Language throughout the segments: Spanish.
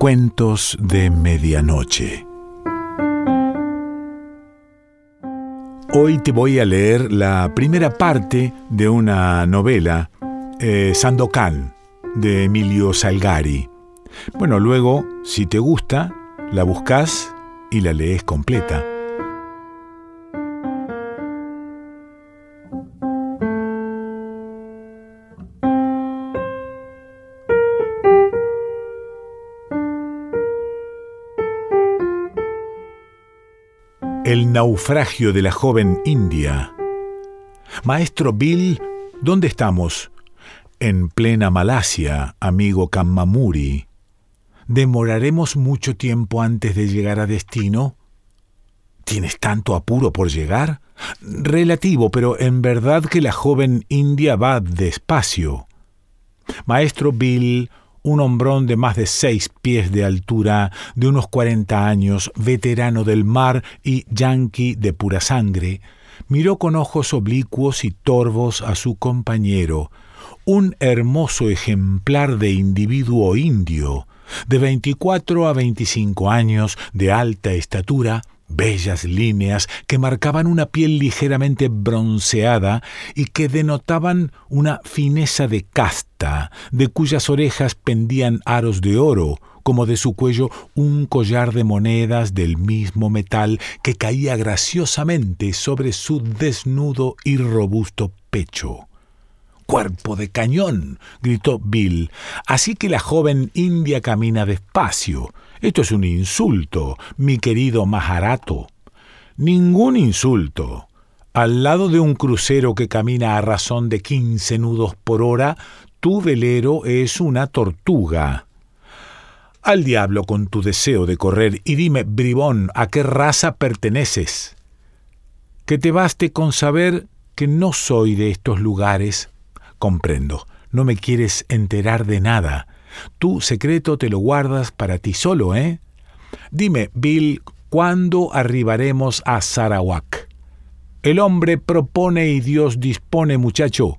Cuentos de Medianoche. Hoy te voy a leer la primera parte de una novela, eh, de Emilio Salgari. Bueno, luego, si te gusta, la buscas y la lees completa. El naufragio de la joven India. Maestro Bill, ¿dónde estamos? En plena Malasia, amigo Kammamuri. ¿Demoraremos mucho tiempo antes de llegar a destino? ¿Tienes tanto apuro por llegar? Relativo, pero en verdad que la joven India va despacio. Maestro Bill, un hombrón de más de seis pies de altura, de unos cuarenta años, veterano del mar y yanqui de pura sangre, miró con ojos oblicuos y torvos a su compañero, un hermoso ejemplar de individuo indio, de veinticuatro a veinticinco años, de alta estatura, bellas líneas que marcaban una piel ligeramente bronceada y que denotaban una fineza de casta, de cuyas orejas pendían aros de oro, como de su cuello un collar de monedas del mismo metal que caía graciosamente sobre su desnudo y robusto pecho. Cuerpo de cañón, gritó Bill. Así que la joven india camina despacio. Esto es un insulto, mi querido Maharato. Ningún insulto. Al lado de un crucero que camina a razón de quince nudos por hora, tu velero es una tortuga. Al diablo con tu deseo de correr y dime, bribón, ¿a qué raza perteneces? Que te baste con saber que no soy de estos lugares, Comprendo. No me quieres enterar de nada. Tu secreto te lo guardas para ti solo, ¿eh? Dime, Bill, ¿cuándo arribaremos a Sarawak? El hombre propone y Dios dispone, muchacho.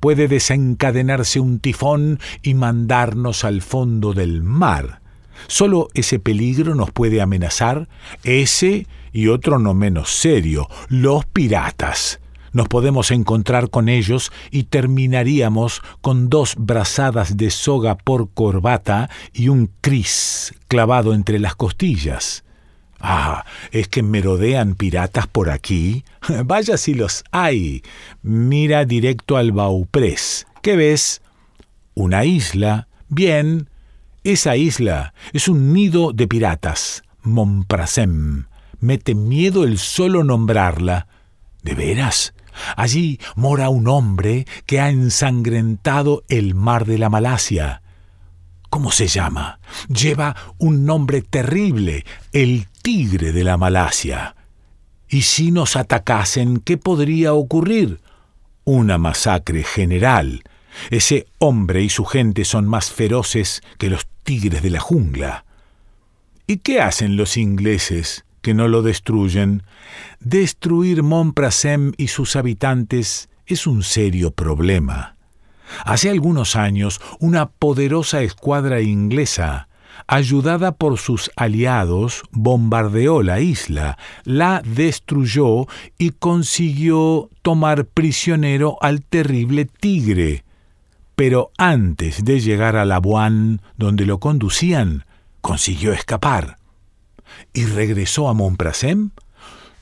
Puede desencadenarse un tifón y mandarnos al fondo del mar. Solo ese peligro nos puede amenazar, ese y otro no menos serio, los piratas nos podemos encontrar con ellos y terminaríamos con dos brazadas de soga por corbata y un cris clavado entre las costillas. Ah, ¿es que merodean piratas por aquí? Vaya si los hay. Mira directo al Bauprés. ¿Qué ves? Una isla. Bien. Esa isla es un nido de piratas. Montprasem. Mete miedo el solo nombrarla. ¿De veras? Allí mora un hombre que ha ensangrentado el mar de la Malasia. ¿Cómo se llama? Lleva un nombre terrible, el tigre de la Malasia. ¿Y si nos atacasen, qué podría ocurrir? Una masacre general. Ese hombre y su gente son más feroces que los tigres de la jungla. ¿Y qué hacen los ingleses? Que no lo destruyen, destruir Montprasem y sus habitantes es un serio problema. Hace algunos años, una poderosa escuadra inglesa, ayudada por sus aliados, bombardeó la isla, la destruyó y consiguió tomar prisionero al terrible tigre. Pero antes de llegar a Labuan, donde lo conducían, consiguió escapar y regresó a Montprasem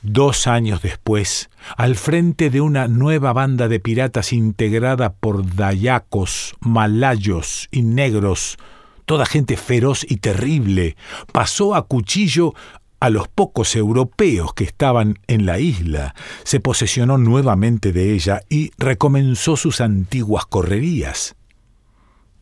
dos años después, al frente de una nueva banda de piratas integrada por dayacos, malayos y negros, toda gente feroz y terrible, pasó a cuchillo a los pocos europeos que estaban en la isla, se posesionó nuevamente de ella y recomenzó sus antiguas correrías.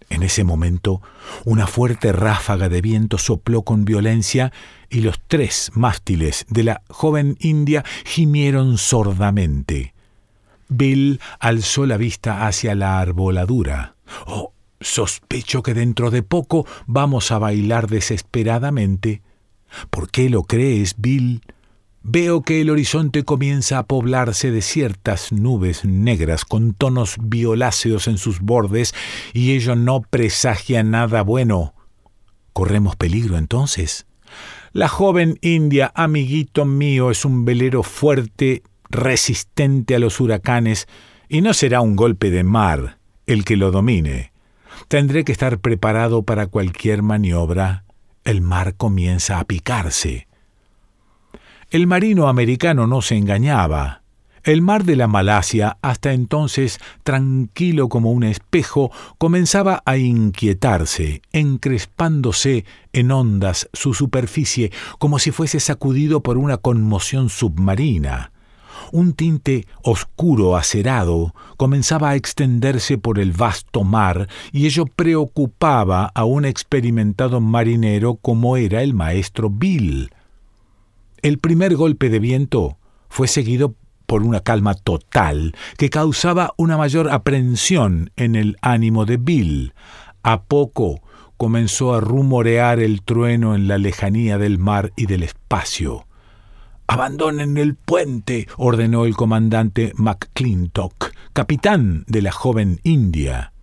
En ese momento, una fuerte ráfaga de viento sopló con violencia y los tres mástiles de la joven india gimieron sordamente. Bill alzó la vista hacia la arboladura. Oh, sospecho que dentro de poco vamos a bailar desesperadamente. ¿Por qué lo crees, Bill? Veo que el horizonte comienza a poblarse de ciertas nubes negras con tonos violáceos en sus bordes y ello no presagia nada bueno. ¿Corremos peligro entonces? La joven india, amiguito mío, es un velero fuerte, resistente a los huracanes, y no será un golpe de mar el que lo domine. Tendré que estar preparado para cualquier maniobra. El mar comienza a picarse. El marino americano no se engañaba. El mar de la Malasia, hasta entonces tranquilo como un espejo, comenzaba a inquietarse, encrespándose en ondas su superficie como si fuese sacudido por una conmoción submarina. Un tinte oscuro acerado comenzaba a extenderse por el vasto mar y ello preocupaba a un experimentado marinero como era el maestro Bill. El primer golpe de viento fue seguido por una calma total que causaba una mayor aprensión en el ánimo de Bill. A poco comenzó a rumorear el trueno en la lejanía del mar y del espacio. Abandonen el puente, ordenó el comandante McClintock, capitán de la joven India.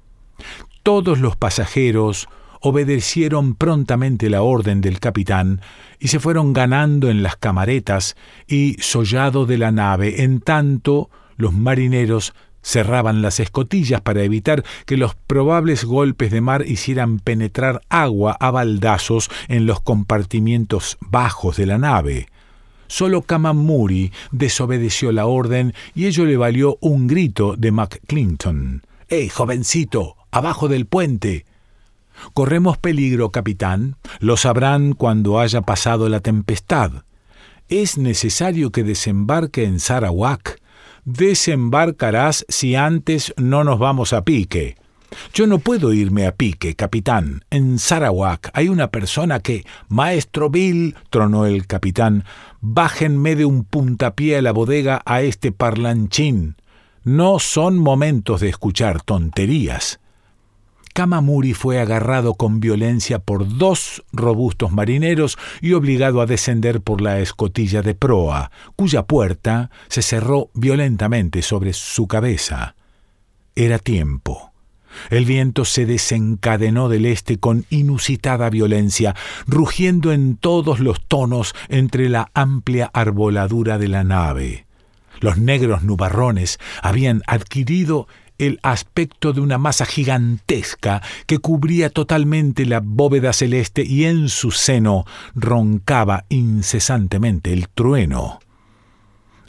Todos los pasajeros obedecieron prontamente la orden del capitán y se fueron ganando en las camaretas y sollado de la nave, en tanto los marineros cerraban las escotillas para evitar que los probables golpes de mar hicieran penetrar agua a baldazos en los compartimientos bajos de la nave. Solo Kamamuri desobedeció la orden y ello le valió un grito de McClinton. ¡Eh, jovencito! ¡Abajo del puente! Corremos peligro, capitán. Lo sabrán cuando haya pasado la tempestad. Es necesario que desembarque en Sarawak. Desembarcarás si antes no nos vamos a pique. Yo no puedo irme a pique, capitán. En Sarawak hay una persona que... Maestro Bill, tronó el capitán, bájenme de un puntapié a la bodega a este parlanchín. No son momentos de escuchar tonterías. Kamamuri fue agarrado con violencia por dos robustos marineros y obligado a descender por la escotilla de proa, cuya puerta se cerró violentamente sobre su cabeza. Era tiempo. El viento se desencadenó del este con inusitada violencia, rugiendo en todos los tonos entre la amplia arboladura de la nave. Los negros nubarrones habían adquirido el aspecto de una masa gigantesca que cubría totalmente la bóveda celeste y en su seno roncaba incesantemente el trueno.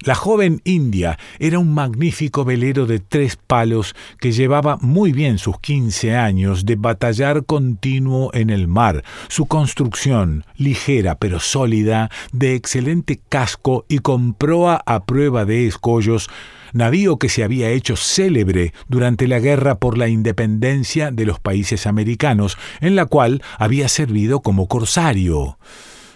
La joven india era un magnífico velero de tres palos que llevaba muy bien sus quince años de batallar continuo en el mar, su construcción, ligera pero sólida, de excelente casco y con proa a prueba de escollos, navío que se había hecho célebre durante la guerra por la independencia de los países americanos, en la cual había servido como corsario.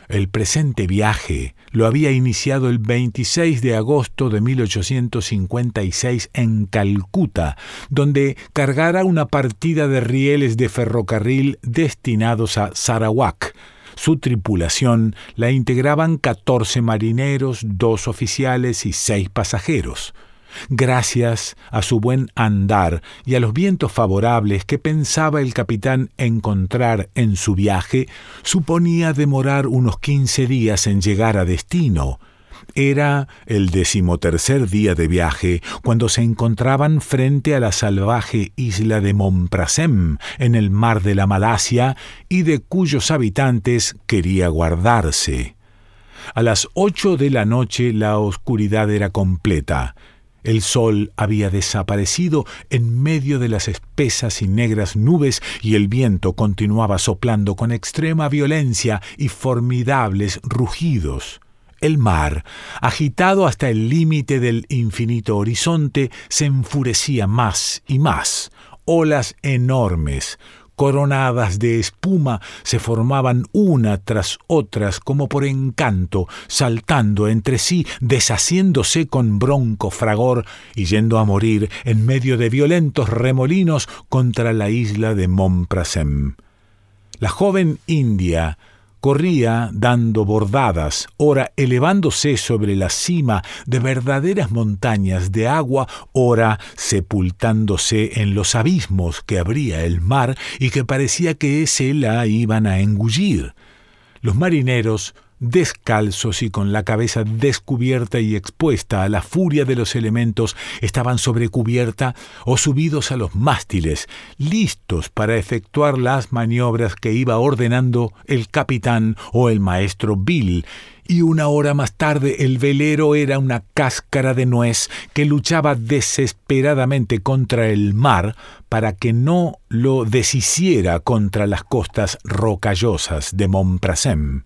El presente viaje lo había iniciado el 26 de agosto de 1856 en Calcuta, donde cargara una partida de rieles de ferrocarril destinados a Sarawak, su tripulación la integraban 14 marineros, dos oficiales y seis pasajeros. Gracias a su buen andar y a los vientos favorables que pensaba el capitán encontrar en su viaje, suponía demorar unos quince días en llegar a destino. Era el decimotercer día de viaje cuando se encontraban frente a la salvaje isla de Monprasem, en el mar de la Malasia, y de cuyos habitantes quería guardarse. A las ocho de la noche la oscuridad era completa. El sol había desaparecido en medio de las espesas y negras nubes y el viento continuaba soplando con extrema violencia y formidables rugidos. El mar, agitado hasta el límite del infinito horizonte, se enfurecía más y más. Olas enormes, coronadas de espuma se formaban una tras otras como por encanto, saltando entre sí, deshaciéndose con bronco fragor y yendo a morir en medio de violentos remolinos contra la isla de Monprasem. La joven india corría dando bordadas, ora elevándose sobre la cima de verdaderas montañas de agua, ora sepultándose en los abismos que abría el mar y que parecía que se la iban a engullir. Los marineros descalzos y con la cabeza descubierta y expuesta a la furia de los elementos, estaban sobre cubierta o subidos a los mástiles, listos para efectuar las maniobras que iba ordenando el capitán o el maestro Bill, y una hora más tarde el velero era una cáscara de nuez que luchaba desesperadamente contra el mar para que no lo deshiciera contra las costas rocallosas de Montprasem.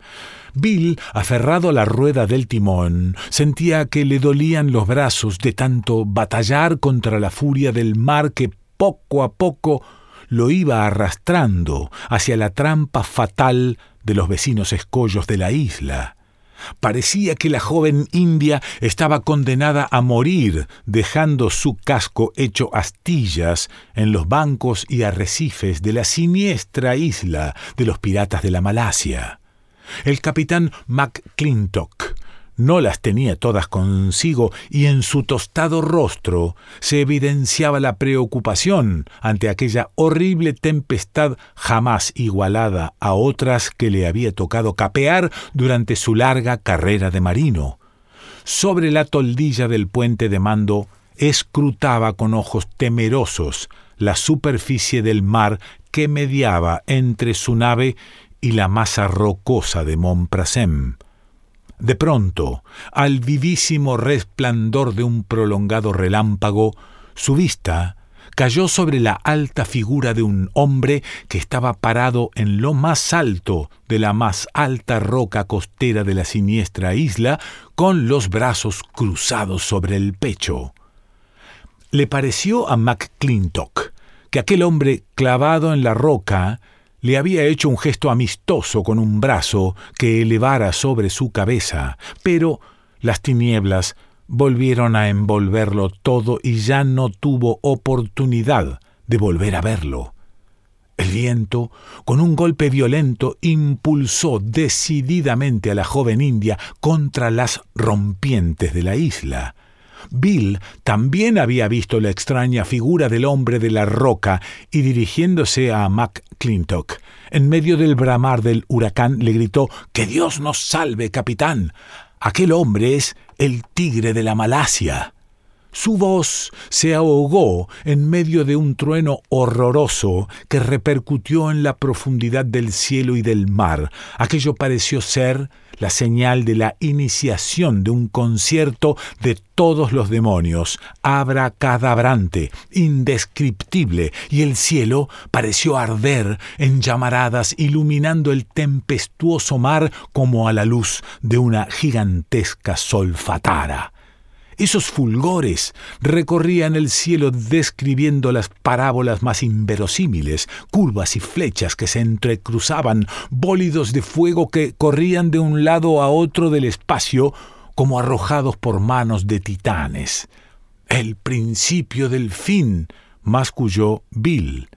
Bill, aferrado a la rueda del timón, sentía que le dolían los brazos de tanto batallar contra la furia del mar que poco a poco lo iba arrastrando hacia la trampa fatal de los vecinos escollos de la isla. Parecía que la joven india estaba condenada a morir, dejando su casco hecho astillas en los bancos y arrecifes de la siniestra isla de los piratas de la Malasia. El capitán McClintock no las tenía todas consigo y en su tostado rostro se evidenciaba la preocupación ante aquella horrible tempestad jamás igualada a otras que le había tocado capear durante su larga carrera de marino. Sobre la toldilla del puente de mando escrutaba con ojos temerosos la superficie del mar que mediaba entre su nave y la masa rocosa de Montprasem. De pronto, al vivísimo resplandor de un prolongado relámpago, su vista cayó sobre la alta figura de un hombre que estaba parado en lo más alto de la más alta roca costera de la siniestra isla, con los brazos cruzados sobre el pecho. Le pareció a McClintock que aquel hombre clavado en la roca le había hecho un gesto amistoso con un brazo que elevara sobre su cabeza, pero las tinieblas volvieron a envolverlo todo y ya no tuvo oportunidad de volver a verlo. El viento, con un golpe violento, impulsó decididamente a la joven india contra las rompientes de la isla. Bill también había visto la extraña figura del hombre de la roca y dirigiéndose a McClintock, en medio del bramar del huracán, le gritó Que Dios nos salve, capitán. Aquel hombre es el tigre de la Malasia. Su voz se ahogó en medio de un trueno horroroso que repercutió en la profundidad del cielo y del mar. Aquello pareció ser la señal de la iniciación de un concierto de todos los demonios, abracadabrante, indescriptible, y el cielo pareció arder en llamaradas, iluminando el tempestuoso mar como a la luz de una gigantesca solfatara. Esos fulgores recorrían el cielo describiendo las parábolas más inverosímiles, curvas y flechas que se entrecruzaban, bólidos de fuego que corrían de un lado a otro del espacio como arrojados por manos de titanes. El principio del fin, masculló Bill.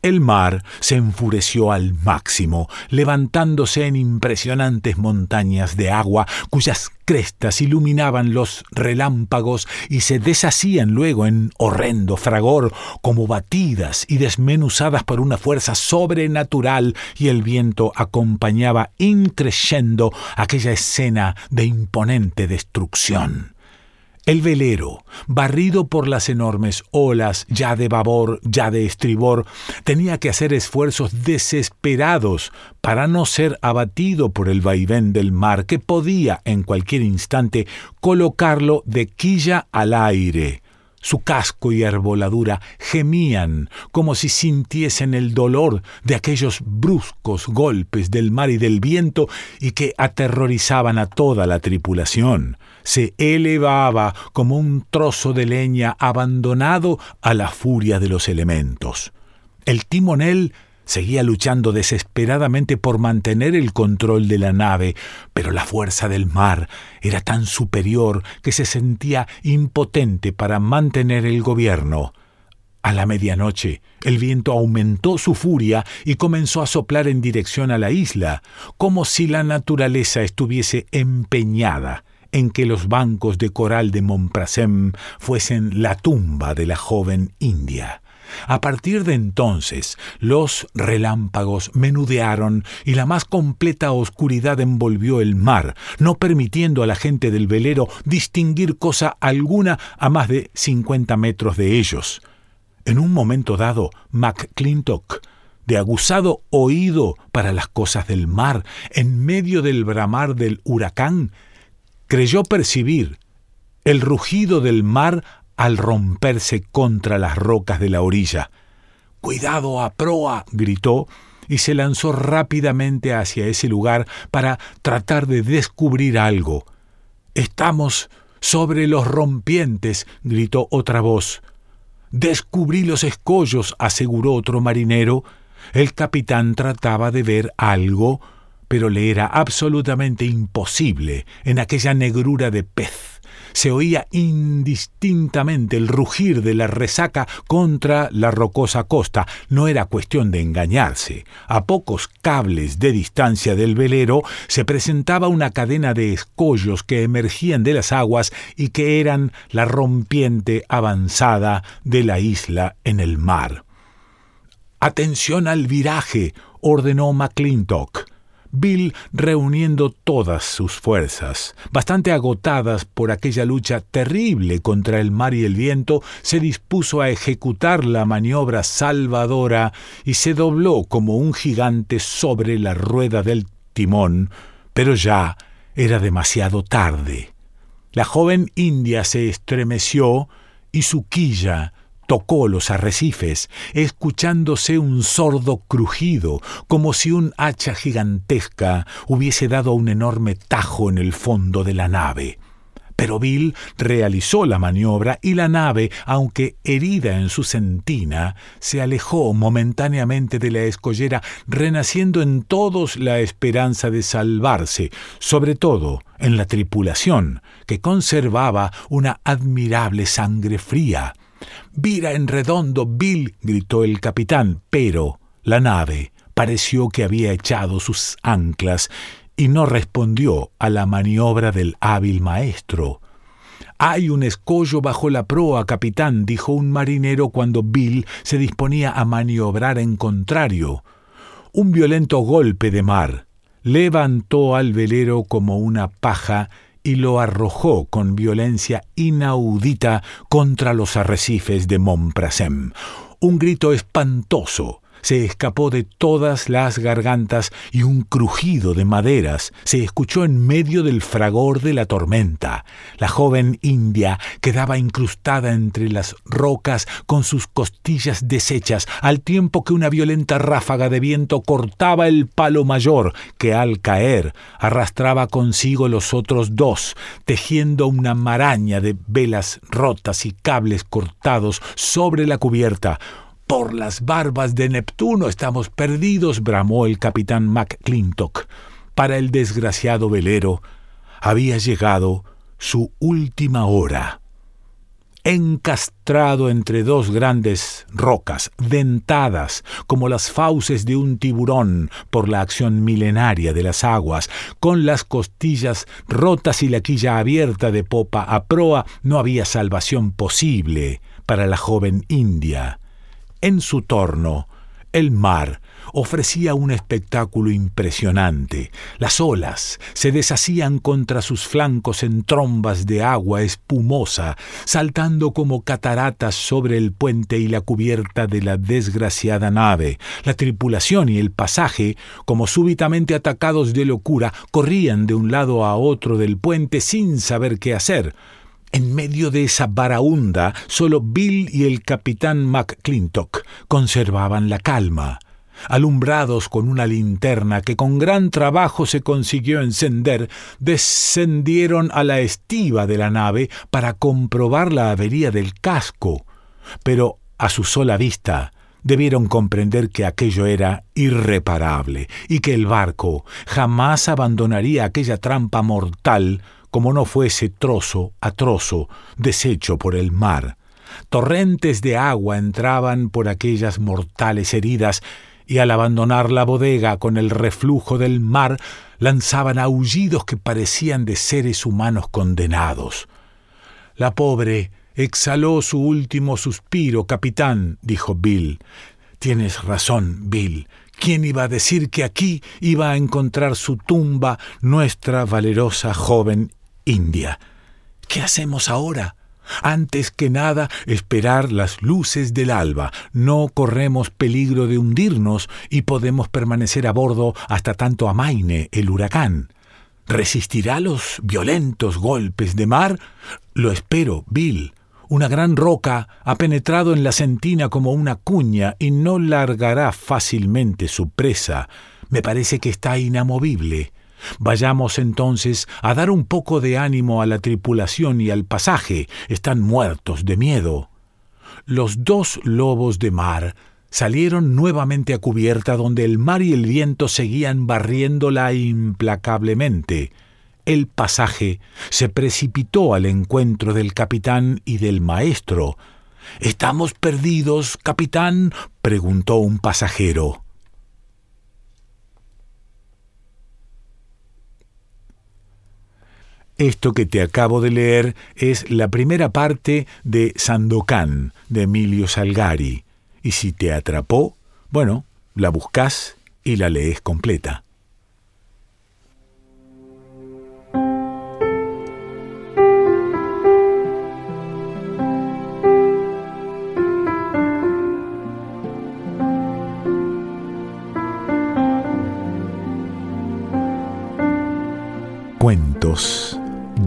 El mar se enfureció al máximo, levantándose en impresionantes montañas de agua cuyas crestas iluminaban los relámpagos y se deshacían luego en horrendo fragor como batidas y desmenuzadas por una fuerza sobrenatural y el viento acompañaba increyendo aquella escena de imponente destrucción. El velero, barrido por las enormes olas, ya de babor, ya de estribor, tenía que hacer esfuerzos desesperados para no ser abatido por el vaivén del mar, que podía en cualquier instante colocarlo de quilla al aire. Su casco y arboladura gemían como si sintiesen el dolor de aquellos bruscos golpes del mar y del viento y que aterrorizaban a toda la tripulación se elevaba como un trozo de leña abandonado a la furia de los elementos. El timonel seguía luchando desesperadamente por mantener el control de la nave, pero la fuerza del mar era tan superior que se sentía impotente para mantener el gobierno. A la medianoche, el viento aumentó su furia y comenzó a soplar en dirección a la isla, como si la naturaleza estuviese empeñada en que los bancos de coral de Montprasem fuesen la tumba de la joven india. A partir de entonces, los relámpagos menudearon y la más completa oscuridad envolvió el mar, no permitiendo a la gente del velero distinguir cosa alguna a más de cincuenta metros de ellos. En un momento dado, McClintock, de aguzado oído para las cosas del mar, en medio del bramar del huracán, creyó percibir el rugido del mar al romperse contra las rocas de la orilla. Cuidado a proa, gritó, y se lanzó rápidamente hacia ese lugar para tratar de descubrir algo. Estamos sobre los rompientes, gritó otra voz. Descubrí los escollos, aseguró otro marinero. El capitán trataba de ver algo, pero le era absolutamente imposible en aquella negrura de pez. Se oía indistintamente el rugir de la resaca contra la rocosa costa. No era cuestión de engañarse. A pocos cables de distancia del velero se presentaba una cadena de escollos que emergían de las aguas y que eran la rompiente avanzada de la isla en el mar. Atención al viraje, ordenó McClintock. Bill reuniendo todas sus fuerzas, bastante agotadas por aquella lucha terrible contra el mar y el viento, se dispuso a ejecutar la maniobra salvadora y se dobló como un gigante sobre la rueda del timón, pero ya era demasiado tarde. La joven india se estremeció y su quilla tocó los arrecifes, escuchándose un sordo crujido, como si un hacha gigantesca hubiese dado un enorme tajo en el fondo de la nave. Pero Bill realizó la maniobra y la nave, aunque herida en su sentina, se alejó momentáneamente de la escollera, renaciendo en todos la esperanza de salvarse, sobre todo en la tripulación, que conservaba una admirable sangre fría. Vira en redondo, Bill, gritó el capitán, pero la nave pareció que había echado sus anclas y no respondió a la maniobra del hábil maestro. Hay un escollo bajo la proa, capitán, dijo un marinero cuando Bill se disponía a maniobrar en contrario. Un violento golpe de mar levantó al velero como una paja y lo arrojó con violencia inaudita contra los arrecifes de Montprasem. Un grito espantoso se escapó de todas las gargantas y un crujido de maderas se escuchó en medio del fragor de la tormenta. La joven india quedaba incrustada entre las rocas con sus costillas deshechas, al tiempo que una violenta ráfaga de viento cortaba el palo mayor, que al caer arrastraba consigo los otros dos, tejiendo una maraña de velas rotas y cables cortados sobre la cubierta. Por las barbas de Neptuno estamos perdidos, bramó el capitán McClintock. Para el desgraciado velero había llegado su última hora. Encastrado entre dos grandes rocas, dentadas como las fauces de un tiburón por la acción milenaria de las aguas, con las costillas rotas y la quilla abierta de popa a proa, no había salvación posible para la joven india. En su torno, el mar ofrecía un espectáculo impresionante. Las olas se deshacían contra sus flancos en trombas de agua espumosa, saltando como cataratas sobre el puente y la cubierta de la desgraciada nave. La tripulación y el pasaje, como súbitamente atacados de locura, corrían de un lado a otro del puente sin saber qué hacer. En medio de esa baraunda, solo Bill y el capitán McClintock conservaban la calma. Alumbrados con una linterna que con gran trabajo se consiguió encender, descendieron a la estiva de la nave para comprobar la avería del casco. Pero a su sola vista debieron comprender que aquello era irreparable y que el barco jamás abandonaría aquella trampa mortal como no fuese trozo a trozo deshecho por el mar. torrentes de agua entraban por aquellas mortales heridas y al abandonar la bodega con el reflujo del mar, lanzaban aullidos que parecían de seres humanos condenados. La pobre exhaló su último suspiro, capitán, dijo Bill. Tienes razón, Bill. ¿Quién iba a decir que aquí iba a encontrar su tumba nuestra valerosa joven India? ¿Qué hacemos ahora? Antes que nada, esperar las luces del alba. No corremos peligro de hundirnos y podemos permanecer a bordo hasta tanto amaine el huracán. ¿Resistirá los violentos golpes de mar? Lo espero, Bill. Una gran roca ha penetrado en la sentina como una cuña y no largará fácilmente su presa. Me parece que está inamovible. Vayamos entonces a dar un poco de ánimo a la tripulación y al pasaje. Están muertos de miedo. Los dos lobos de mar salieron nuevamente a cubierta donde el mar y el viento seguían barriéndola implacablemente. El pasaje se precipitó al encuentro del capitán y del maestro. ¿Estamos perdidos, capitán? preguntó un pasajero. Esto que te acabo de leer es la primera parte de Sandokan de Emilio Salgari, y si te atrapó, bueno, la buscas y la lees completa. Cuentos